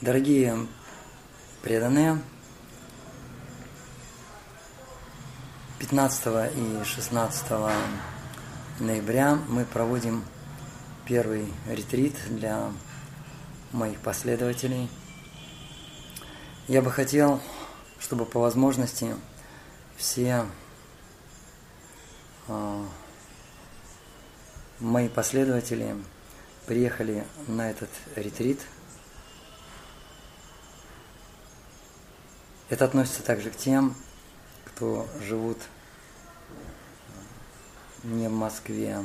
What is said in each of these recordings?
Дорогие преданные, 15 и 16 ноября мы проводим первый ретрит для моих последователей. Я бы хотел, чтобы по возможности все э, мои последователи приехали на этот ретрит. Это относится также к тем, кто живут не в Москве.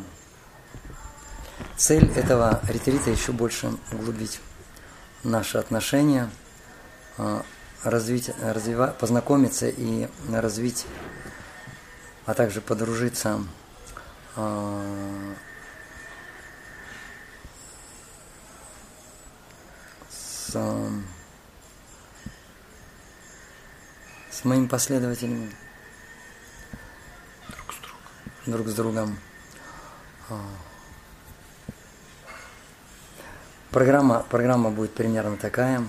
Цель этого ретрита еще больше углубить наши отношения, а, развить, развивать, познакомиться и развить, а также подружиться а, с, с моими последователями друг с другом. Друг с другом. А. Программа, программа будет примерно такая.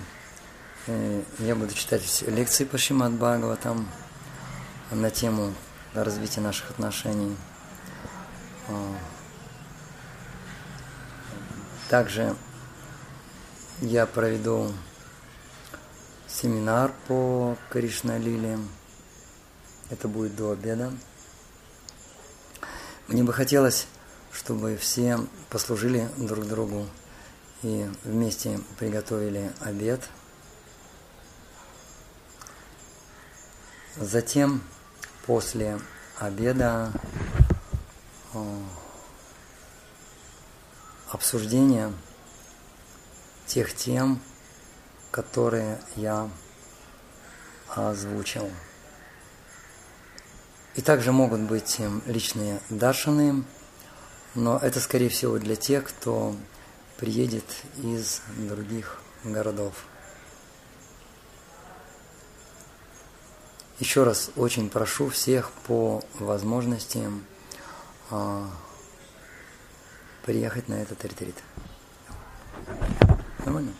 Я буду читать лекции по Шимат Бхагаватам на тему развития наших отношений. А. Также я проведу семинар по Кришна Лиле. Это будет до обеда. Мне бы хотелось, чтобы все послужили друг другу и вместе приготовили обед. Затем, после обеда, обсуждение тех тем, которые я озвучил. И также могут быть личные даршины, но это, скорее всего, для тех, кто приедет из других городов. Еще раз очень прошу всех по возможности а, приехать на этот ретрит. Нормально?